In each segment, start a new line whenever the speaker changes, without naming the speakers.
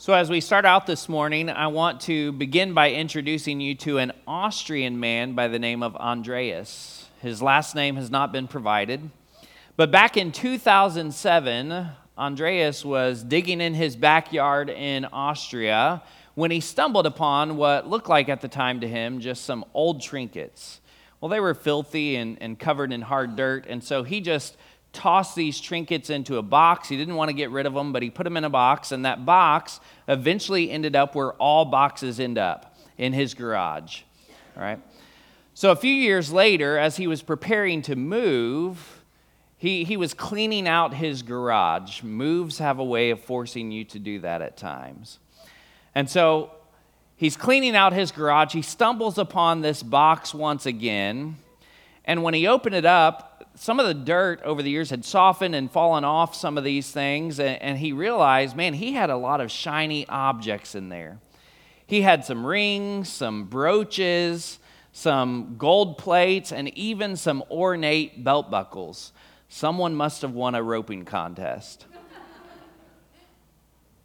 So, as we start out this morning, I want to begin by introducing you to an Austrian man by the name of Andreas. His last name has not been provided. But back in 2007, Andreas was digging in his backyard in Austria when he stumbled upon what looked like at the time to him just some old trinkets. Well, they were filthy and, and covered in hard dirt, and so he just tossed these trinkets into a box. He didn't want to get rid of them, but he put them in a box, and that box eventually ended up where all boxes end up in his garage. All right. So, a few years later, as he was preparing to move, he, he was cleaning out his garage. Moves have a way of forcing you to do that at times. And so, he's cleaning out his garage. He stumbles upon this box once again. And when he opened it up, some of the dirt over the years had softened and fallen off some of these things. And, and he realized, man, he had a lot of shiny objects in there. He had some rings, some brooches some gold plates, and even some ornate belt buckles. Someone must have won a roping contest.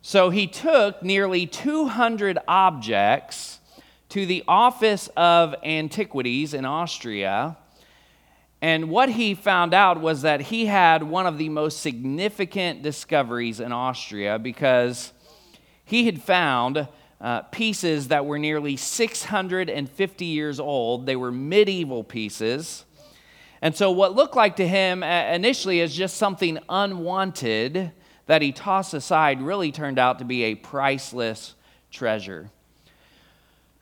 so he took nearly 200 objects to the Office of Antiquities in Austria. And what he found out was that he had one of the most significant discoveries in Austria because he had found uh, pieces that were nearly 650 years old. They were medieval pieces. And so, what looked like to him initially as just something unwanted that he tossed aside really turned out to be a priceless treasure.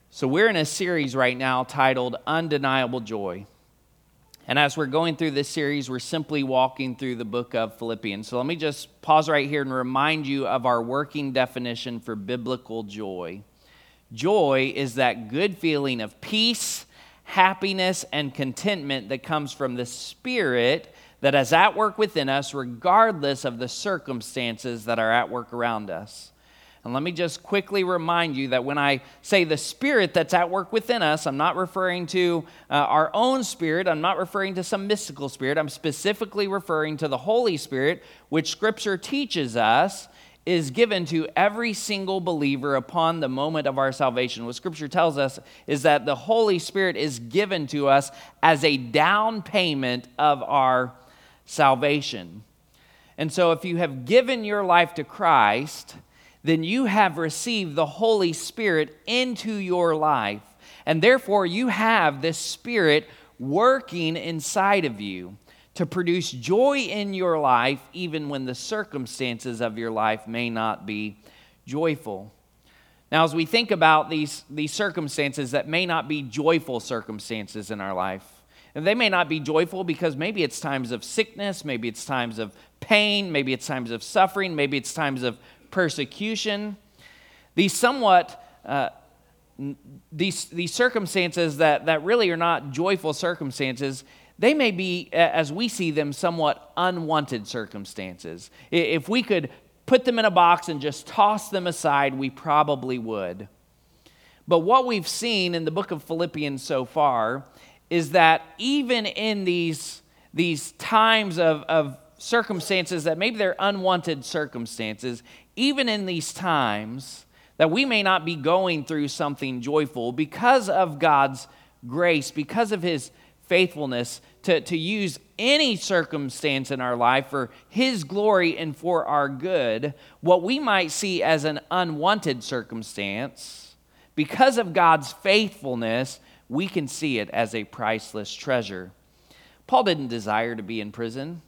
So, we're in a series right now titled Undeniable Joy. And as we're going through this series, we're simply walking through the book of Philippians. So let me just pause right here and remind you of our working definition for biblical joy. Joy is that good feeling of peace, happiness, and contentment that comes from the Spirit that is at work within us, regardless of the circumstances that are at work around us. And let me just quickly remind you that when I say the spirit that's at work within us, I'm not referring to uh, our own spirit. I'm not referring to some mystical spirit. I'm specifically referring to the Holy Spirit, which Scripture teaches us is given to every single believer upon the moment of our salvation. What Scripture tells us is that the Holy Spirit is given to us as a down payment of our salvation. And so if you have given your life to Christ, then you have received the Holy Spirit into your life. And therefore, you have this Spirit working inside of you to produce joy in your life, even when the circumstances of your life may not be joyful. Now, as we think about these, these circumstances that may not be joyful circumstances in our life, and they may not be joyful because maybe it's times of sickness, maybe it's times of pain, maybe it's times of suffering, maybe it's times of persecution, these somewhat uh, these, these circumstances that, that really are not joyful circumstances, they may be, as we see them, somewhat unwanted circumstances. If we could put them in a box and just toss them aside, we probably would. But what we've seen in the book of Philippians so far is that even in these, these times of, of circumstances that maybe they're unwanted circumstances, even in these times that we may not be going through something joyful, because of God's grace, because of His faithfulness, to, to use any circumstance in our life for His glory and for our good, what we might see as an unwanted circumstance, because of God's faithfulness, we can see it as a priceless treasure. Paul didn't desire to be in prison.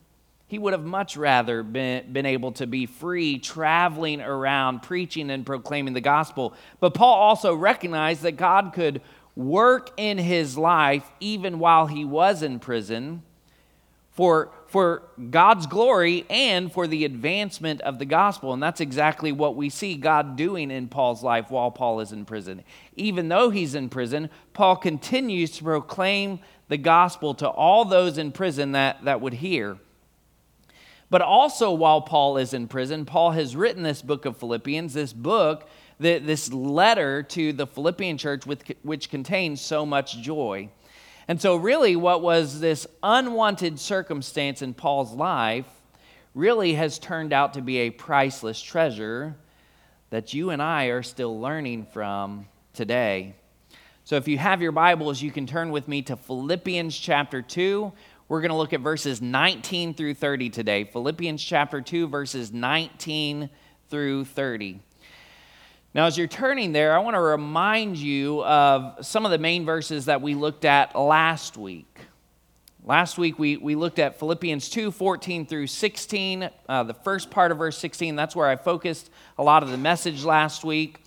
He would have much rather been, been able to be free, traveling around, preaching and proclaiming the gospel. But Paul also recognized that God could work in his life even while he was in prison for, for God's glory and for the advancement of the gospel. And that's exactly what we see God doing in Paul's life while Paul is in prison. Even though he's in prison, Paul continues to proclaim the gospel to all those in prison that, that would hear. But also, while Paul is in prison, Paul has written this book of Philippians, this book, this letter to the Philippian church, which contains so much joy. And so, really, what was this unwanted circumstance in Paul's life really has turned out to be a priceless treasure that you and I are still learning from today. So, if you have your Bibles, you can turn with me to Philippians chapter 2. We're going to look at verses 19 through 30 today. Philippians chapter 2, verses 19 through 30. Now, as you're turning there, I want to remind you of some of the main verses that we looked at last week. Last week, we, we looked at Philippians 2 14 through 16, uh, the first part of verse 16. That's where I focused a lot of the message last week.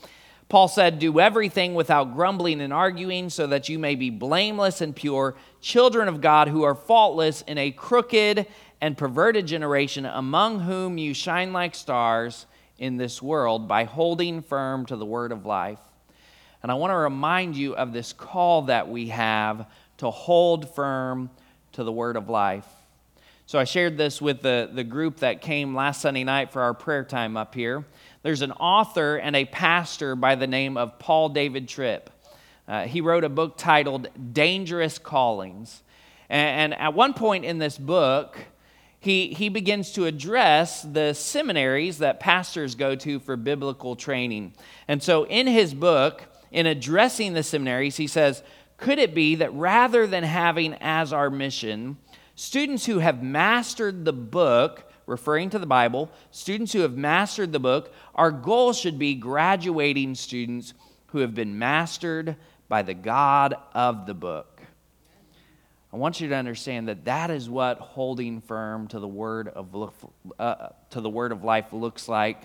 Paul said, Do everything without grumbling and arguing, so that you may be blameless and pure, children of God who are faultless in a crooked and perverted generation, among whom you shine like stars in this world by holding firm to the word of life. And I want to remind you of this call that we have to hold firm to the word of life. So I shared this with the, the group that came last Sunday night for our prayer time up here. There's an author and a pastor by the name of Paul David Tripp. Uh, he wrote a book titled Dangerous Callings. And, and at one point in this book, he, he begins to address the seminaries that pastors go to for biblical training. And so in his book, in addressing the seminaries, he says, Could it be that rather than having as our mission students who have mastered the book, referring to the Bible, students who have mastered the book, our goal should be graduating students who have been mastered by the God of the book? I want you to understand that that is what holding firm to the word of uh, to the word of life looks like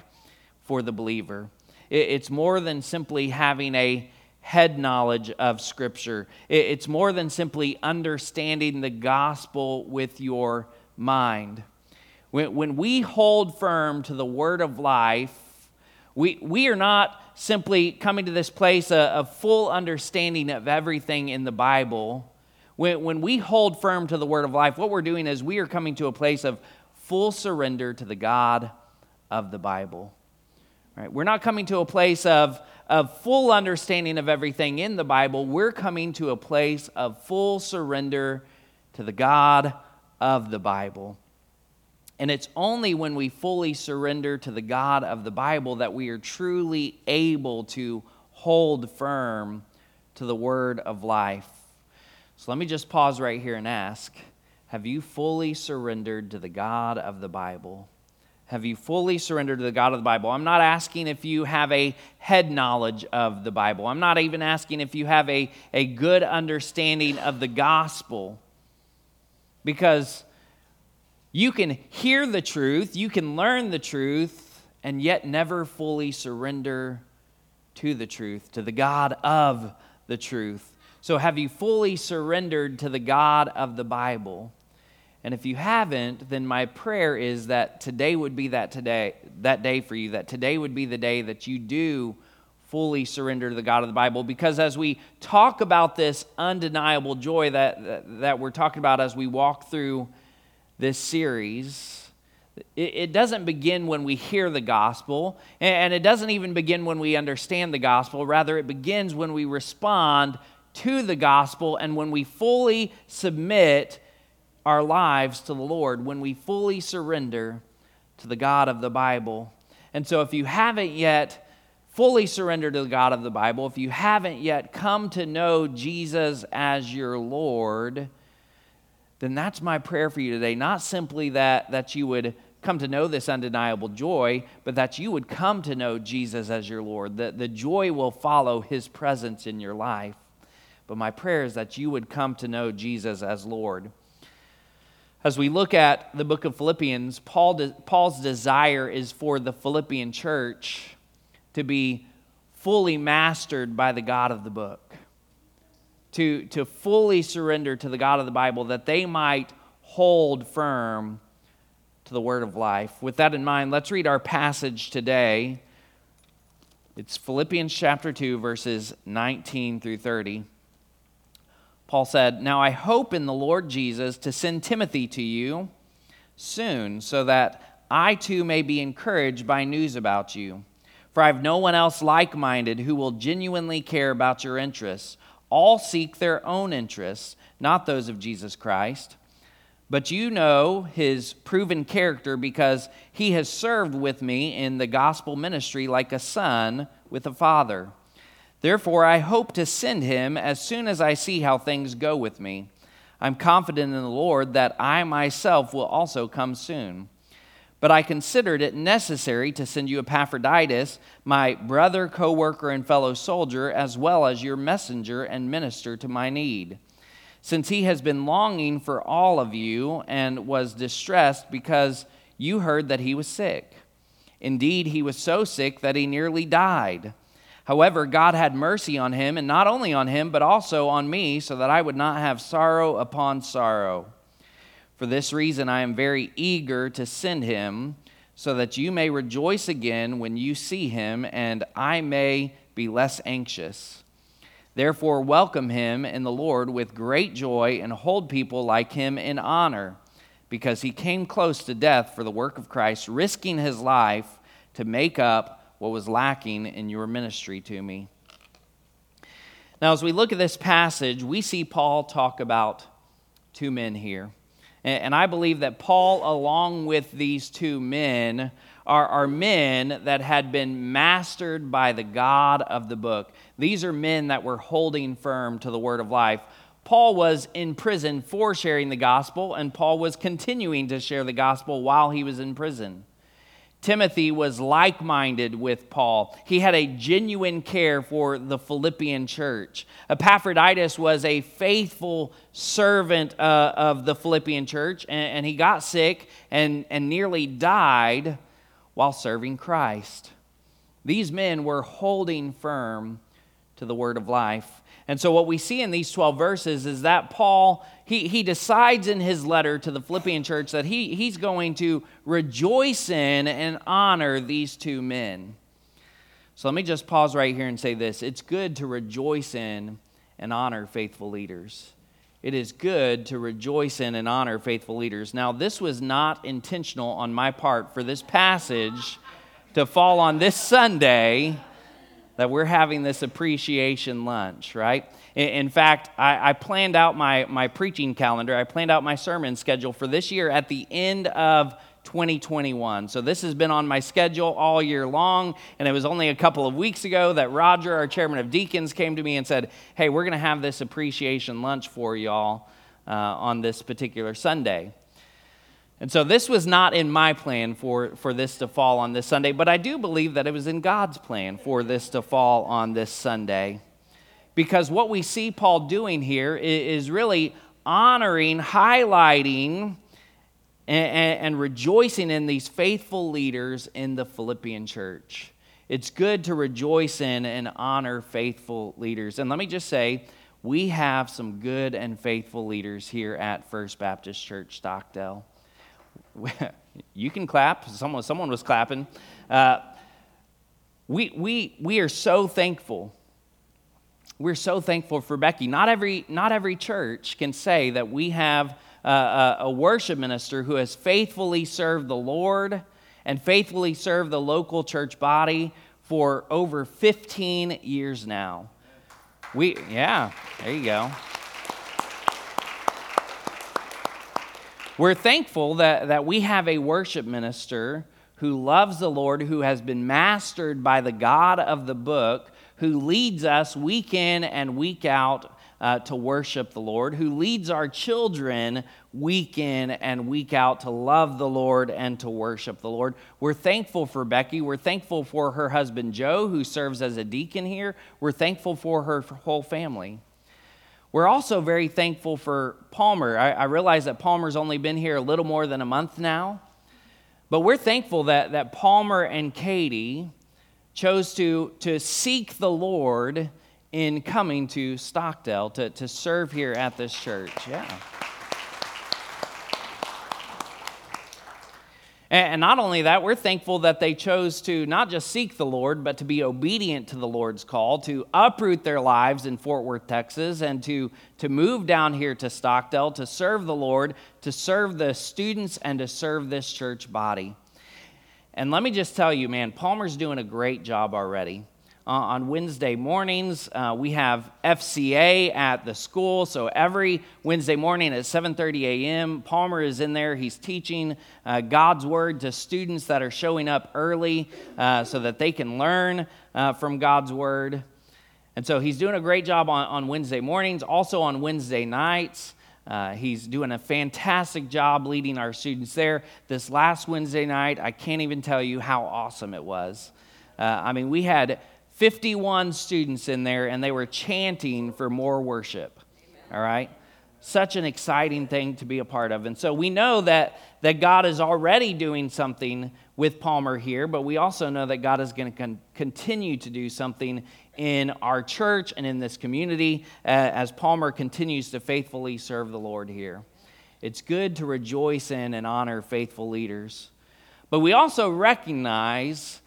for the believer. It's more than simply having a head knowledge of Scripture. It's more than simply understanding the gospel with your mind. When, when we hold firm to the word of life, we, we are not simply coming to this place of, of full understanding of everything in the Bible when, when we hold firm to the word of life, what we're doing is we are coming to a place of full surrender to the God of the Bible. Right? We're not coming to a place of, of full understanding of everything in the Bible. We're coming to a place of full surrender to the God of the Bible. And it's only when we fully surrender to the God of the Bible that we are truly able to hold firm to the word of life. So let me just pause right here and ask Have you fully surrendered to the God of the Bible? Have you fully surrendered to the God of the Bible? I'm not asking if you have a head knowledge of the Bible. I'm not even asking if you have a, a good understanding of the gospel. Because you can hear the truth, you can learn the truth, and yet never fully surrender to the truth, to the God of the truth. So, have you fully surrendered to the God of the Bible? And if you haven't, then my prayer is that today would be that today, that day for you, that today would be the day that you do fully surrender to the God of the Bible. Because as we talk about this undeniable joy that, that, that we're talking about as we walk through this series, it, doesn't begin when we hear the gospel, and it doesn't even begin when we understand the gospel. Rather, it begins when we respond to the gospel and when we fully submit our lives to the Lord, when we fully surrender to the God of the Bible. And so, if you haven't yet fully surrendered to the God of the Bible, if you haven't yet come to know Jesus as your Lord, then that's my prayer for you today. Not simply that, that you would come to know this undeniable joy, but that you would come to know Jesus as your Lord. That the joy will follow his presence in your life. But my prayer is that you would come to know Jesus as Lord. As we look at the book of Philippians, Paul de- Paul's desire is for the Philippian church to be fully mastered by the God of the book, to, to fully surrender to the God of the Bible, that they might hold firm to the word of life. With that in mind, let's read our passage today. It's Philippians chapter 2, verses 19 through 30. Paul said, Now I hope in the Lord Jesus to send Timothy to you soon, so that I too may be encouraged by news about you. For I have no one else like minded who will genuinely care about your interests. All seek their own interests, not those of Jesus Christ. But you know his proven character because he has served with me in the gospel ministry like a son with a father. Therefore, I hope to send him as soon as I see how things go with me. I'm confident in the Lord that I myself will also come soon. But I considered it necessary to send you Epaphroditus, my brother, co worker, and fellow soldier, as well as your messenger and minister to my need since he has been longing for all of you and was distressed because you heard that he was sick. Indeed, he was so sick that he nearly died. However, God had mercy on him, and not only on him, but also on me, so that I would not have sorrow upon sorrow. For this reason, I am very eager to send him, so that you may rejoice again when you see him, and I may be less anxious. Therefore, welcome him in the Lord with great joy and hold people like him in honor, because he came close to death for the work of Christ, risking his life to make up what was lacking in your ministry to me. Now, as we look at this passage, we see Paul talk about two men here. And I believe that Paul, along with these two men, are, are men that had been mastered by the God of the book. These are men that were holding firm to the word of life. Paul was in prison for sharing the gospel, and Paul was continuing to share the gospel while he was in prison. Timothy was like minded with Paul. He had a genuine care for the Philippian church. Epaphroditus was a faithful servant uh, of the Philippian church, and, and he got sick and, and nearly died while serving Christ. These men were holding firm to the word of life. And so, what we see in these 12 verses is that Paul, he, he decides in his letter to the Philippian church that he, he's going to rejoice in and honor these two men. So, let me just pause right here and say this it's good to rejoice in and honor faithful leaders it is good to rejoice in and honor faithful leaders. Now, this was not intentional on my part for this passage to fall on this Sunday that we're having this appreciation lunch, right? In fact, I, I, planned out my, my preaching calendar, I planned out my sermon schedule for this year at the end of 2021. So this has been on my schedule all year long, and it was only a couple of weeks ago that Roger, our chairman of deacons, came to me and said, Hey, we're going to have this appreciation lunch for y'all uh, on this particular Sunday. And so this was not in my plan for, for this to fall on this Sunday, but I do believe that it was in God's plan for this to fall on this Sunday. Because what we see Paul doing here is really honoring, highlighting, and, and, rejoicing in these faithful leaders in the Philippian church. It's good to rejoice in and honor faithful leaders. And let me just say, we have some good and faithful leaders here at First Baptist Church Stockdale. you can clap. Someone, someone was clapping. Uh, we, we, we are so thankful. We're so thankful for Becky. Not every, not every church can say that we have uh, a worship minister who has faithfully served the Lord and faithfully served the local church body for over 15 years now. We, yeah, there you go. We're thankful that, that we have a worship minister who loves the Lord, who has been mastered by the God of the book, who leads us week in and week out uh, to worship the Lord, who leads our children week in and week out to love the Lord and to worship the Lord. We're thankful for Becky. We're thankful for her husband Joe, who serves as a deacon here. We're thankful for her whole family. We're also very thankful for Palmer. I, I realize that Palmer's only been here a little more than a month now, but we're thankful that, that Palmer and Katie chose to, to seek the Lord in coming to Stockdale to, to serve here at this church. Yeah. And not only that, we're thankful that they chose to not just seek the Lord, but to be obedient to the Lord's call, to uproot their lives in Fort Worth, Texas, and to, to move down here to Stockdale to serve the Lord, to serve the students, and to serve this church body. And let me just tell you, man, Palmer's doing a great job already. Uh, on Wednesday mornings, uh, we have FCA at the school. So every Wednesday morning at 7:30 a.m., Palmer is in there. He's teaching uh, God's word to students that are showing up early, uh, so that they can learn uh, from God's word. And so he's doing a great job on, on Wednesday mornings. Also on Wednesday nights. Uh, he's doing a fantastic job leading our students there. This last Wednesday night, I can't even tell you how awesome it was. Uh, I mean, we had 51 students in there, and they were chanting for more worship. All right? Such an exciting thing to be a part of. And so we know that, that God is already doing something with Palmer here, but we also know that God is going to con- continue to do something in our church and in this community uh, as Palmer continues to faithfully serve the Lord here. It's good to rejoice in and honor faithful leaders. But we also recognize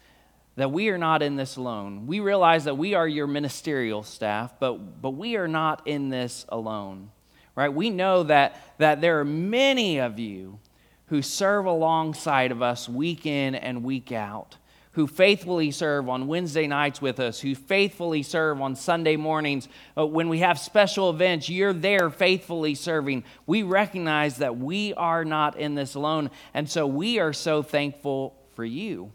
that we are not in this alone. We realize that we are your ministerial staff, but, but we are not in this alone, right? We know that, that there are many of you who serve alongside of us week in and week out, who faithfully serve on Wednesday nights with us, who faithfully serve on Sunday mornings. When we have special events, you're there faithfully serving. We recognize that we are not in this alone, and so we are so thankful for you.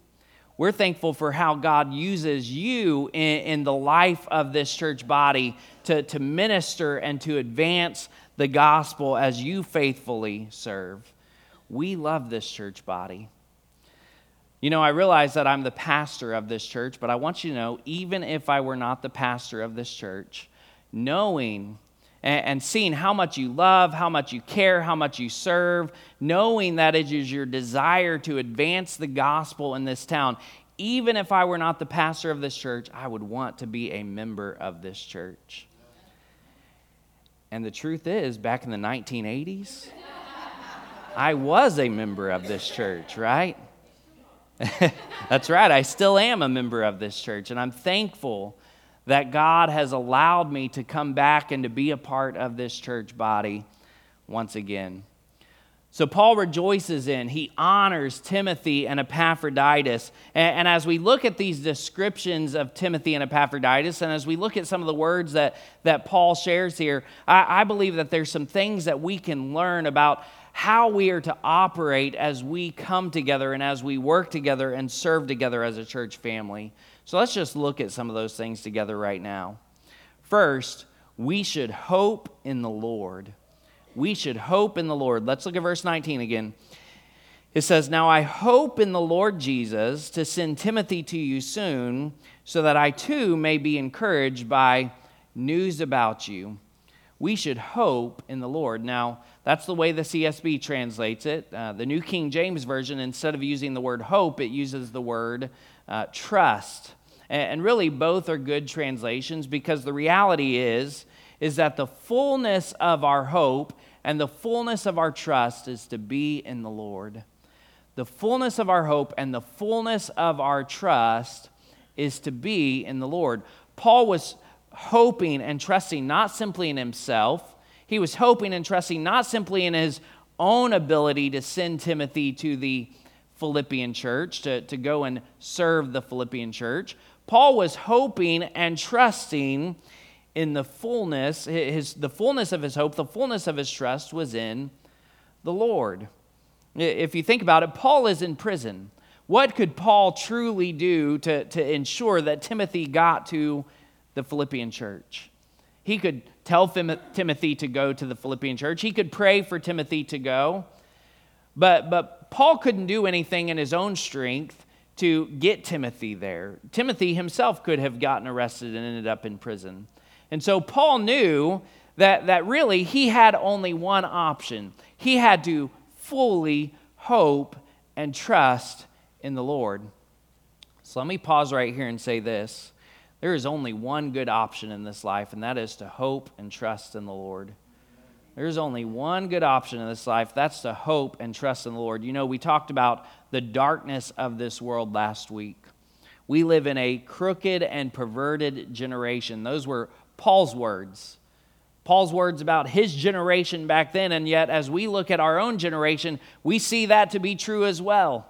We're thankful for how God uses you in, in, the life of this church body to, to minister and to advance the gospel as you faithfully serve. We love this church body. You know, I realize that I'm the pastor of this church, but I want you to know, even if I were not the pastor of this church, knowing and, seeing how much you love, how much you care, how much you serve, knowing that it is your desire to advance the gospel in this town. Even if I were not the pastor of this church, I would want to be a member of this church. And the truth is, back in the 1980s, I was a member of this church, right? That's right, I still am a member of this church, and I'm thankful that God has allowed me to come back and to be a part of this church body once again. So, Paul rejoices in, he honors Timothy and Epaphroditus. And, and, as we look at these descriptions of Timothy and Epaphroditus, and as we look at some of the words that, that Paul shares here, I, I believe that there's some things that we can learn about how we are to operate as we come together and as we work together and serve together as a church family. So let's just look at some of those things together right now. First, we should hope in the Lord. We should hope in the Lord. Let's look at verse 19 again. It says, Now I hope in the Lord Jesus to send Timothy to you soon, so that I too may be encouraged by news about you. We should hope in the Lord. Now, that's the way the CSB translates it. Uh, the New King James Version, instead of using the word hope, it uses the word uh, trust. And really, both are good translations because the reality is, is that the fullness of our hope and the fullness of our trust is to be in the Lord. The fullness of our hope and the fullness of our trust is to be in the Lord. Paul was hoping and trusting not simply in himself, he was hoping and trusting not simply in his own ability to send Timothy to the Philippian church, to, to go and serve the Philippian church, Paul was hoping and trusting in the fullness, his, the fullness of his hope, the fullness of his trust was in the Lord. If you think about it, Paul is in prison. What could Paul truly do to, to ensure that Timothy got to the Philippian church? He could tell Timothy to go to the Philippian church. He could pray for Timothy to go. But, but Paul couldn't do anything in his own strength to get Timothy there. Timothy himself could have gotten arrested and ended up in prison. And so Paul knew that, that really he had only one option. He had to fully hope and trust in the Lord. So let me pause right here and say this. There is only one good option in this life, and that is to hope and trust in the Lord. There's only one good option in this life. That's to hope and trust in the Lord. You know, we talked about the darkness of this world last week. We live in a crooked and perverted generation. Those were Paul's words. Paul's words about his generation back then, and yet as we look at our own generation, we see that to be true as well.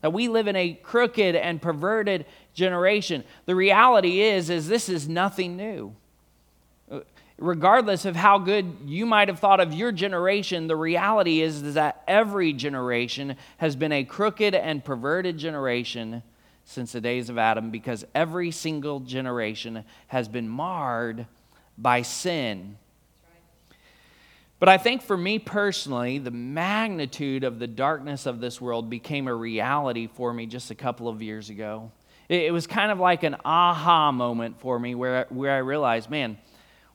That we live in a crooked and perverted generation. The reality is is this is nothing new. Regardless of how good you might have thought of your generation, the reality is, is that every generation has been a crooked and perverted generation since the days of Adam because every single generation has been marred by sin. But I think for me personally, the magnitude of the darkness of this world became a reality for me just a couple of years ago. It, was kind of like an aha moment for me where, where I realized, man,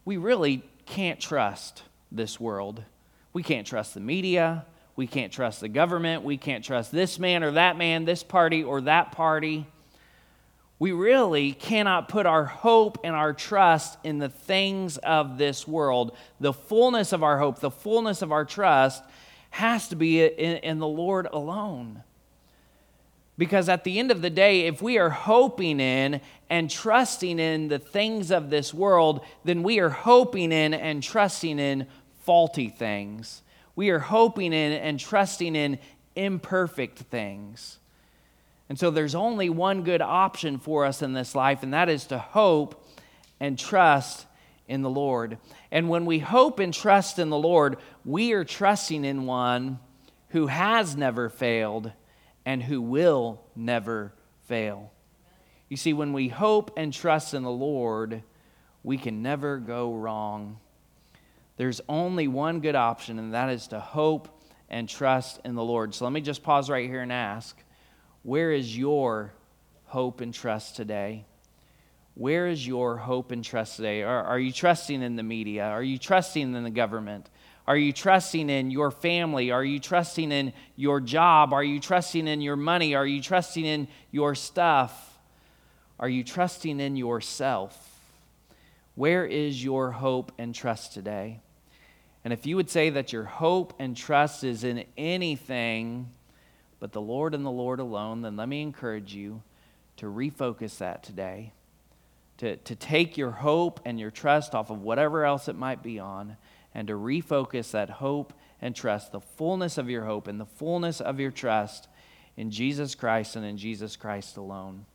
we really can't trust this world. We can't trust the media. We can't trust the government. We can't trust this man or that man, this party or that party we really cannot put our hope and our trust in the things of this world. The fullness of our hope, the fullness of our trust has to be in, in, the Lord alone. Because at the end of the day, if we are hoping in and trusting in the things of this world, then we are hoping in and trusting in faulty things. We are hoping in and trusting in imperfect things. And so there's only one good option for us in this life, and that is to hope and trust in the Lord. And when we hope and trust in the Lord, we are trusting in one who has never failed and who will never fail. You see, when we hope and trust in the Lord, we can never go wrong. There's only one good option, and that is to hope and trust in the Lord. So let me just pause right here and ask where is your hope and trust today? Where is your hope and trust today? Are, are you trusting in the media? Are you trusting in the government? Are you trusting in your family? Are you trusting in your job? Are you trusting in your money? Are you trusting in your stuff? Are you trusting in yourself? Where is your hope and trust today? And if you would say that your hope and trust is in anything but the Lord and the Lord alone, then let me encourage you to refocus that today. To, to take your hope and your trust off of whatever else it might be on, and to refocus that hope and trust, the fullness of your hope and the fullness of your trust in Jesus Christ and in Jesus Christ alone.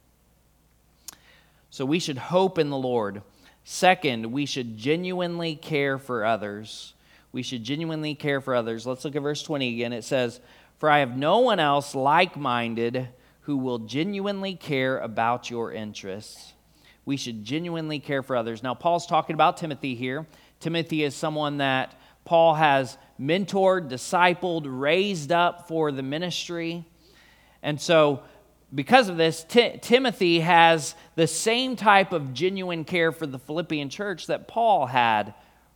So we should hope in the Lord. Second, we should genuinely care for others. We should genuinely care for others. Let's look at verse 20 again. It says, for I have no one else like minded who will genuinely care about your interests. We should genuinely care for others. Now, Paul's talking about Timothy here. Timothy is someone that Paul has mentored, discipled, raised up for the ministry. And so, because of this, T- Timothy has the same type of genuine care for the Philippian church that Paul had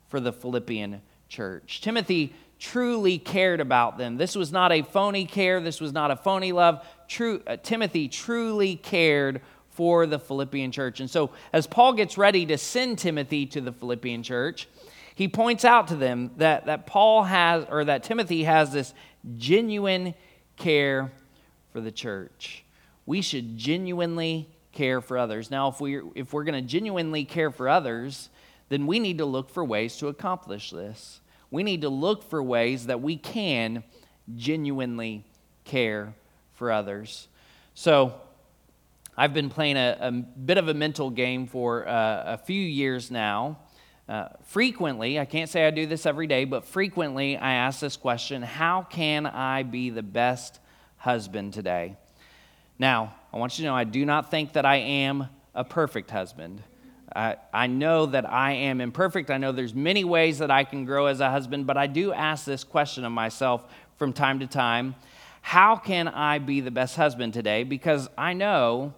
for the Philippian church. Timothy truly cared about them. This was not a phony care, this was not a phony love. True, uh, Timothy truly cared for the Philippian church. And so, as Paul gets ready to send Timothy to the Philippian church, he points out to them that, that Paul has, or that Timothy has this genuine care for the church. We should genuinely care for others. Now, if, we, if we're going to genuinely care for others, then we need to look for ways to accomplish this we need to look for ways that we can genuinely care for others. So, I've been playing a, a bit of a mental game for uh, a few years now. Uh, frequently, I can't say I do this every day, but frequently I ask this question How can I be the best husband today? Now, I want you to know I do not think that I am a perfect husband. I, I know that I am imperfect. I know there's many ways that I can grow as a husband, but I do ask this question of myself from time to time How can I be the best husband today? Because I know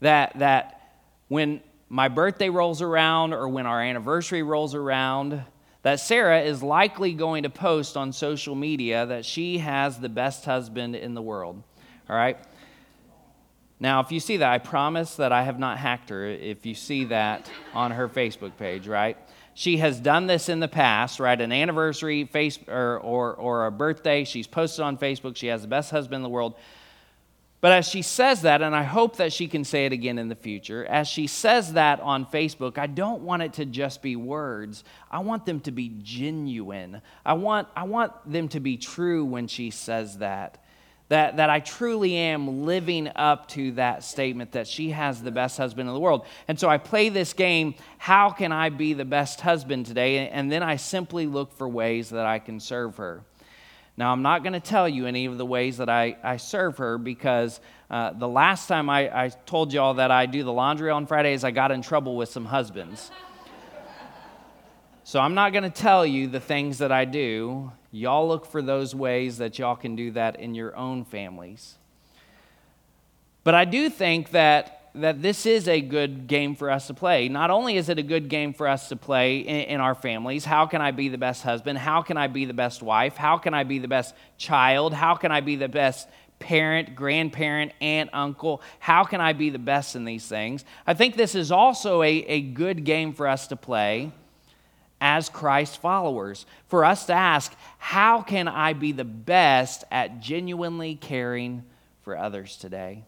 that, that when my birthday rolls around or when our anniversary rolls around, that Sarah is likely going to post on social media that she has the best husband in the world. All right? Now, if you see that, I promise that I have not hacked her if you see that on her Facebook page, right? she has done this in the past, right? An anniversary, face, or, or, or a birthday, she's posted on Facebook, she has the best husband in the world. But as she says that, and I hope that she can say it again in the future, as she says that on Facebook, I don't want it to just be words. I want them to be genuine. I want, I want them to be true when she says that. That, that I truly am living up to that statement that she has the best husband in the world. And so I play this game, how can I be the best husband today? And then I simply look for ways that I can serve her. Now, I'm not going to tell you any of the ways that I, I serve her because uh, the last time I, I told y'all that I do the laundry on Fridays, I got in trouble with some husbands. so I'm not going to tell you the things that I do. Y'all look for those ways that y'all can do that in your own families. But I do think that that this is a good game for us to play. Not only is it a good game for us to play in, in, our families, how can I be the best husband? How can I be the best wife? How can I be the best child? How can I be the best parent, grandparent, aunt, uncle? How can I be the best in these things? I think this is also a, a good game for us to play as Christ followers. For us to ask, how can I be the best at genuinely caring for others today?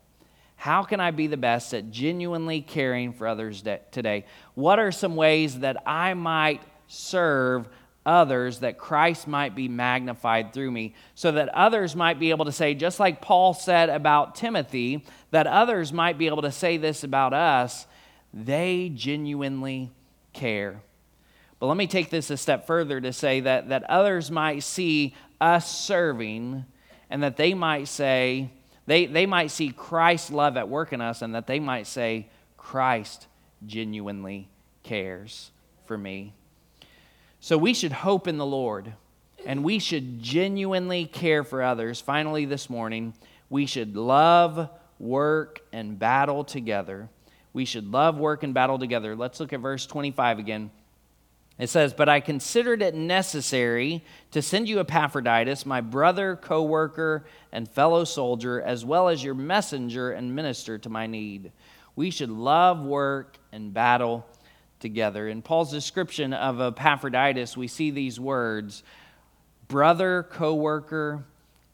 How can I be the best at genuinely caring for others today? What are some ways that I might serve others that Christ might be magnified through me so that others might be able to say, just like Paul said about Timothy, that others might be able to say this about us they genuinely care. But let me take this a step further to say that, that others might see us serving and that they might say, they, they might see Christ's love at work in us and that they might say, Christ genuinely cares for me. So we should hope in the Lord and we should genuinely care for others. Finally, this morning, we should love, work, and battle together. We should love, work, and battle together. Let's look at verse 25 again. It says, But I considered it necessary to send you Epaphroditus, my brother, co worker, and fellow soldier, as well as your messenger and minister to my need. We should love, work, and battle together. In Paul's description of Epaphroditus, we see these words brother, co worker,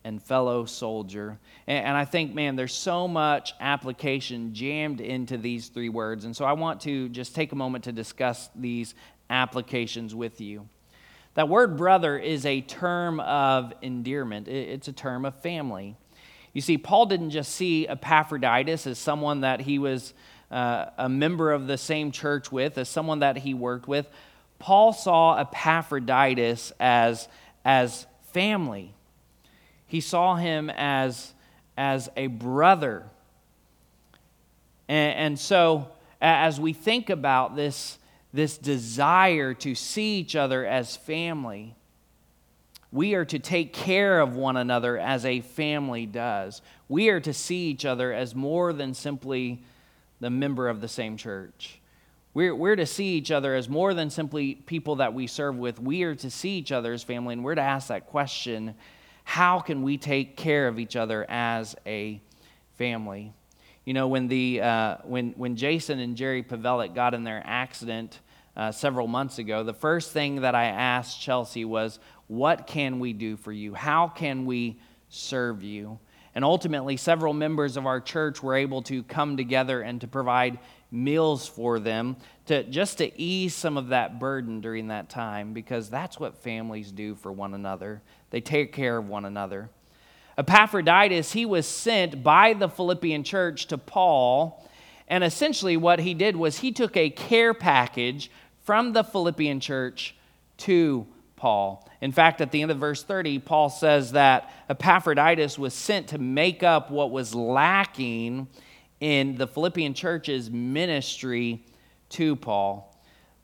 and fellow soldier. And, I think, man, there's so much application jammed into these three words. And so I want to just take a moment to discuss these applications with you. That word brother is a term of endearment, it's a term of family. You see, Paul didn't just see Epaphroditus as someone that he was uh, a member of the same church with, as someone that he worked with. Paul saw Epaphroditus as, as family. He saw him as, as a brother. And, and so, as we think about this, this desire to see each other as family. We are to take care of one another as a family does. We are to see each other as more than simply the member of the same church. We're, we're to see each other as more than simply people that we serve with. We are to see each other as family, and we're to ask that question how can we take care of each other as a family? You know, when, the, uh, when, when Jason and Jerry Pavelic got in their accident uh, several months ago, the first thing that I asked Chelsea was, What can we do for you? How can we serve you? And ultimately, several members of our church were able to come together and to provide meals for them to just to ease some of that burden during that time because that's what families do for one another. They take care of one another. Epaphroditus, he was sent by the Philippian church to Paul. And essentially, what he did was he took a care package from the Philippian church to Paul. In fact, at the end of verse 30, Paul says that Epaphroditus was sent to make up what was lacking in the Philippian church's ministry to Paul.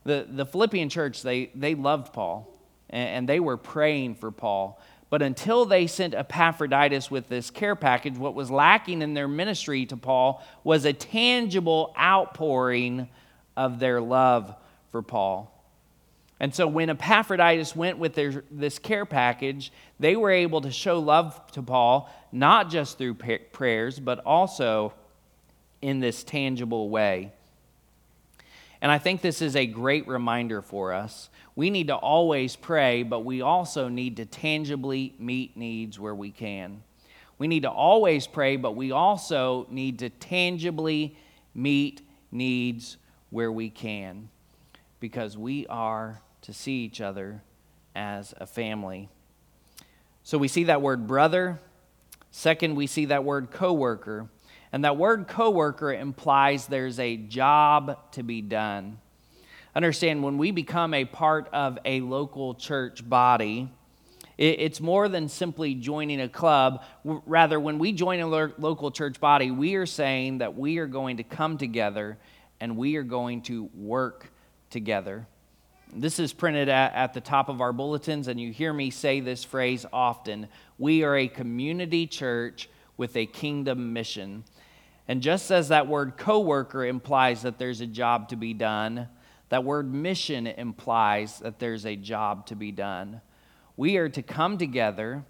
The, the Philippian church, they, they loved Paul and, and they were praying for Paul. But until they sent Epaphroditus with this care package, what was lacking in their ministry to Paul was a tangible outpouring of their love for Paul. And so when Epaphroditus went with their, this care package, they were able to show love to Paul, not just through prayers, but also in this tangible way. And I think this is a great reminder for us. We need to always pray, but we also need to tangibly meet needs where we can. We need to always pray, but we also need to tangibly meet needs where we can because we are to see each other as a family. So we see that word brother. Second, we see that word coworker. And that word coworker implies there's a job to be done. Understand, when we become a part of a local church body, it's more than simply joining a club. Rather, when we join a local church body, we are saying that we are going to come together and we are going to work together. This is printed at, at, the top of our bulletins, and you hear me say this phrase often. We are a community church with a kingdom mission. And just as that word coworker implies that there's a job to be done, that word mission implies that there's a job to be done. We are to come together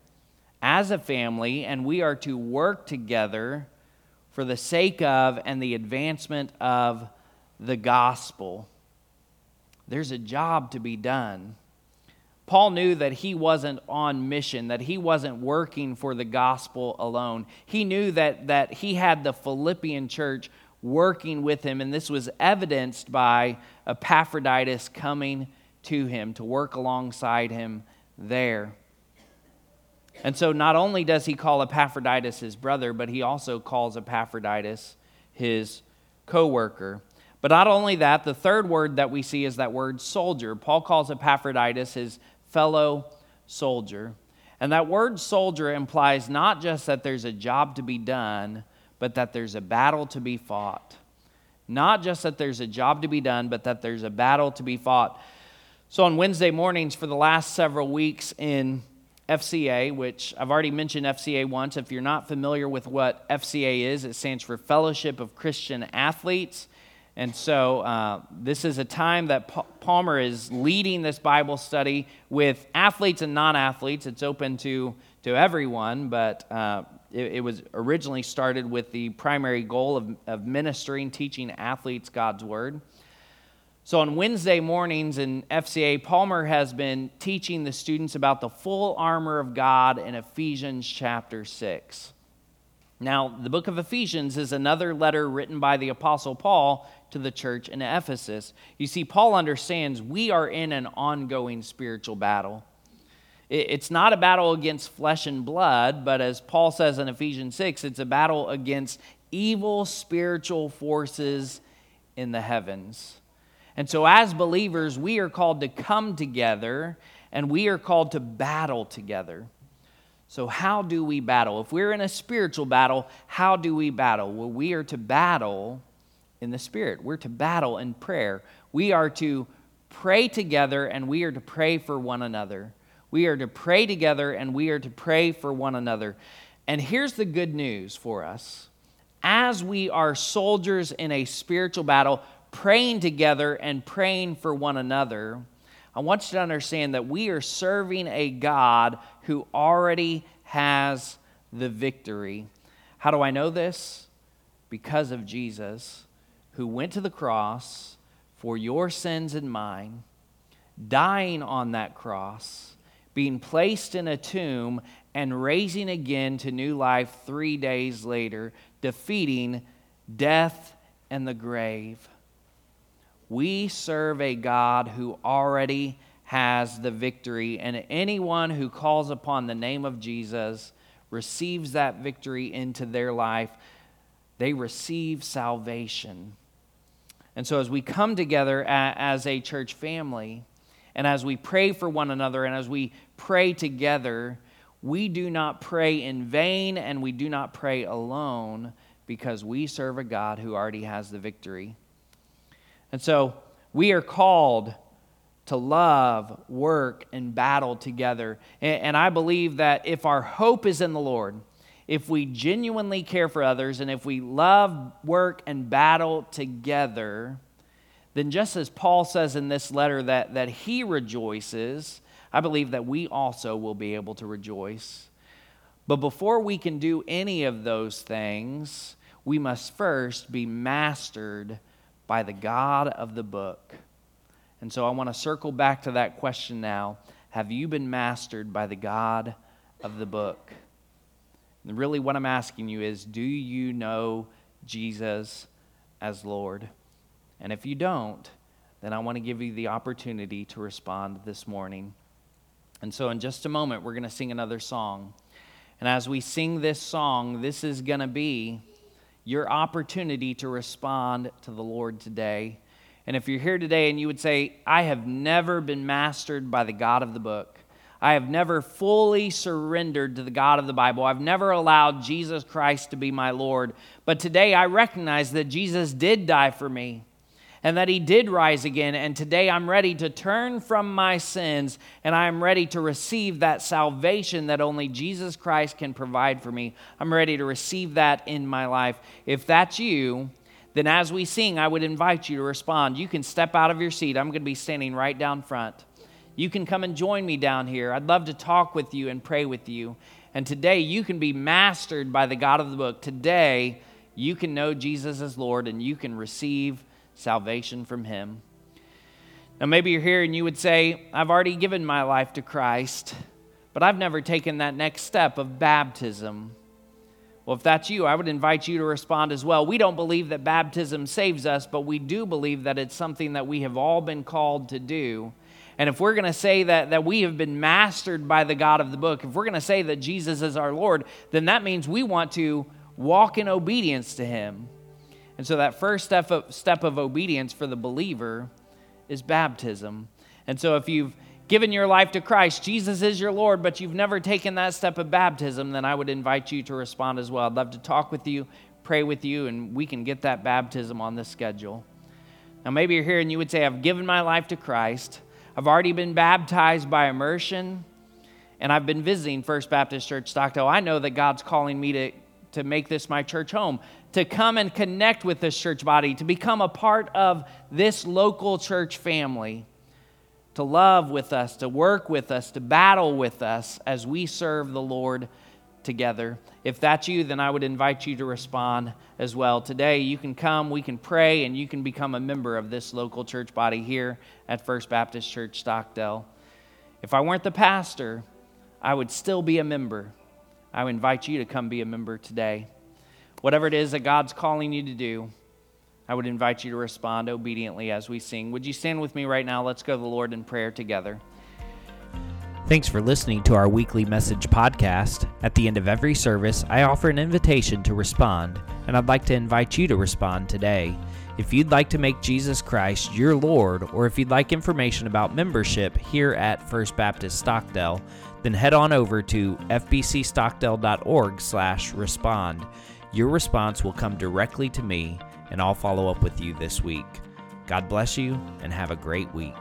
as a family and we are to work together for the sake of and the advancement of the gospel. There's a job to be done. Paul knew that he wasn't on mission, that he wasn't working for the gospel alone. He knew that, that he had the Philippian church working with him, and this was evidenced by Epaphroditus coming to him to work alongside him there. And so not only does he call Epaphroditus his brother, but he also calls Epaphroditus his co worker. But not only that, the third word that we see is that word soldier. Paul calls Epaphroditus his fellow soldier. And that word soldier implies not just that there's a job to be done, but that there's a battle to be fought. Not just that there's a job to be done, but that there's a battle to be fought. So on Wednesday mornings for the last several weeks in FCA, which I've already mentioned FCA once. If you're not familiar with what FCA is, it stands for Fellowship of Christian Athletes. And so uh, this is a time that Palmer is leading this Bible study with athletes and non athletes. It's open to, to everyone, but uh, it, it, was originally started with the primary goal of, of ministering, teaching athletes God's Word. So on Wednesday mornings in FCA, Palmer has been teaching the students about the full armor of God in Ephesians chapter 6. Now, the book of Ephesians is another letter written by the Apostle Paul to the church in Ephesus. You see, Paul understands we are in an ongoing spiritual battle. It's not a battle against flesh and blood, but as Paul says in Ephesians 6, it's a battle against evil spiritual forces in the heavens. And so, as believers, we are called to come together and we are called to battle together. So, how do we battle? If we're in a spiritual battle, how do we battle? Well, we are to battle in the Spirit. We're to battle in prayer. We are to pray together and we are to pray for one another. We are to pray together and we are to pray for one another. And here's the good news for us as we are soldiers in a spiritual battle, praying together and praying for one another, I want you to understand that we are serving a God who already has the victory. How do I know this? Because of Jesus, who went to the cross for your sins and mine, dying on that cross, being placed in a tomb, and raising again to new life three days later, defeating death and the grave. We serve a God who already has the victory, and anyone who calls upon the name of Jesus receives that victory into their life. They receive salvation. And so, as we come together as a church family, and as we pray for one another, and as we pray together, we do not pray in vain and we do not pray alone because we serve a God who already has the victory. And so we are called to love, work, and battle together. And, I believe that if our hope is in the Lord, if we genuinely care for others, and if we love, work, and battle together, then just as Paul says in this letter that, that he rejoices, I believe that we also will be able to rejoice. But before we can do any of those things, we must first be mastered by the God of the book? And so I want to circle back to that question now. Have you been mastered by the God of the book? And really, what I'm asking you is do you know Jesus as Lord? And if you don't, then I want to give you the opportunity to respond this morning. And so, in just a moment, we're going to sing another song. And as we sing this song, this is going to be your opportunity to respond to the Lord today. And if you're here today and you would say, I have never been mastered by the God of the book, I have never fully surrendered to the God of the Bible. I've never allowed Jesus Christ to be my Lord. But today I recognize that Jesus did die for me and that he did rise again. And today I'm ready to turn from my sins and I am ready to receive that salvation that only Jesus Christ can provide for me. I'm ready to receive that in my life. If that's you, then as we sing, I would invite you to respond. You can step out of your seat. I'm going to be standing right down front. You can come and join me down here. I'd love to talk with you and pray with you. And today you can be mastered by the God of the book. Today you can know Jesus as Lord and you can receive salvation from Him. Now, maybe you're here and you would say, I've already given my life to Christ, but I've never taken that next step of baptism. Well, if that's you, I would invite you to respond as well. We don't believe that baptism saves us, but we do believe that it's something that we have all been called to do. And if we're going to say that, that we have been mastered by the God of the book, if we're going to say that Jesus is our Lord, then that means we want to walk in obedience to Him. And so that first step of, step of obedience for the believer is baptism. And so if you've given your life to Christ, Jesus is your Lord, but you've never taken that step of baptism, then I would invite you to respond as well. I'd love to talk with you, pray with you, and we can get that baptism on the schedule. Now, maybe you're here and you would say, I've given my life to Christ. I've already been baptized by immersion, and I've been visiting First Baptist Church Stockdale. I know that God's calling me to, to make this my church home to come and connect with this church body, to become a part of this local church family, to love with us, to work with us, to battle with us as we serve the Lord together. If that's you, then I would invite you to respond as well. Today, you can come, we can pray, and you can become a member of this local church body here at First Baptist Church Stockdale. If I weren't the pastor, I would still be a member. I would invite you to come be a member today whatever it is that God's calling you to do, I would invite you to respond obediently as we sing. Would you stand with me right now? Let's go to the Lord in prayer together.
Thanks for listening to our weekly message podcast. At the end of every service, I offer an invitation to respond, and I'd like to invite you to respond today. If you'd like to make Jesus Christ your Lord, or if you'd like information about membership here at First Baptist Stockdale, then head on over to fbcstockdale.org/respond. Your response will come directly to me, and I'll follow up with you this week. God bless you, and have a great week.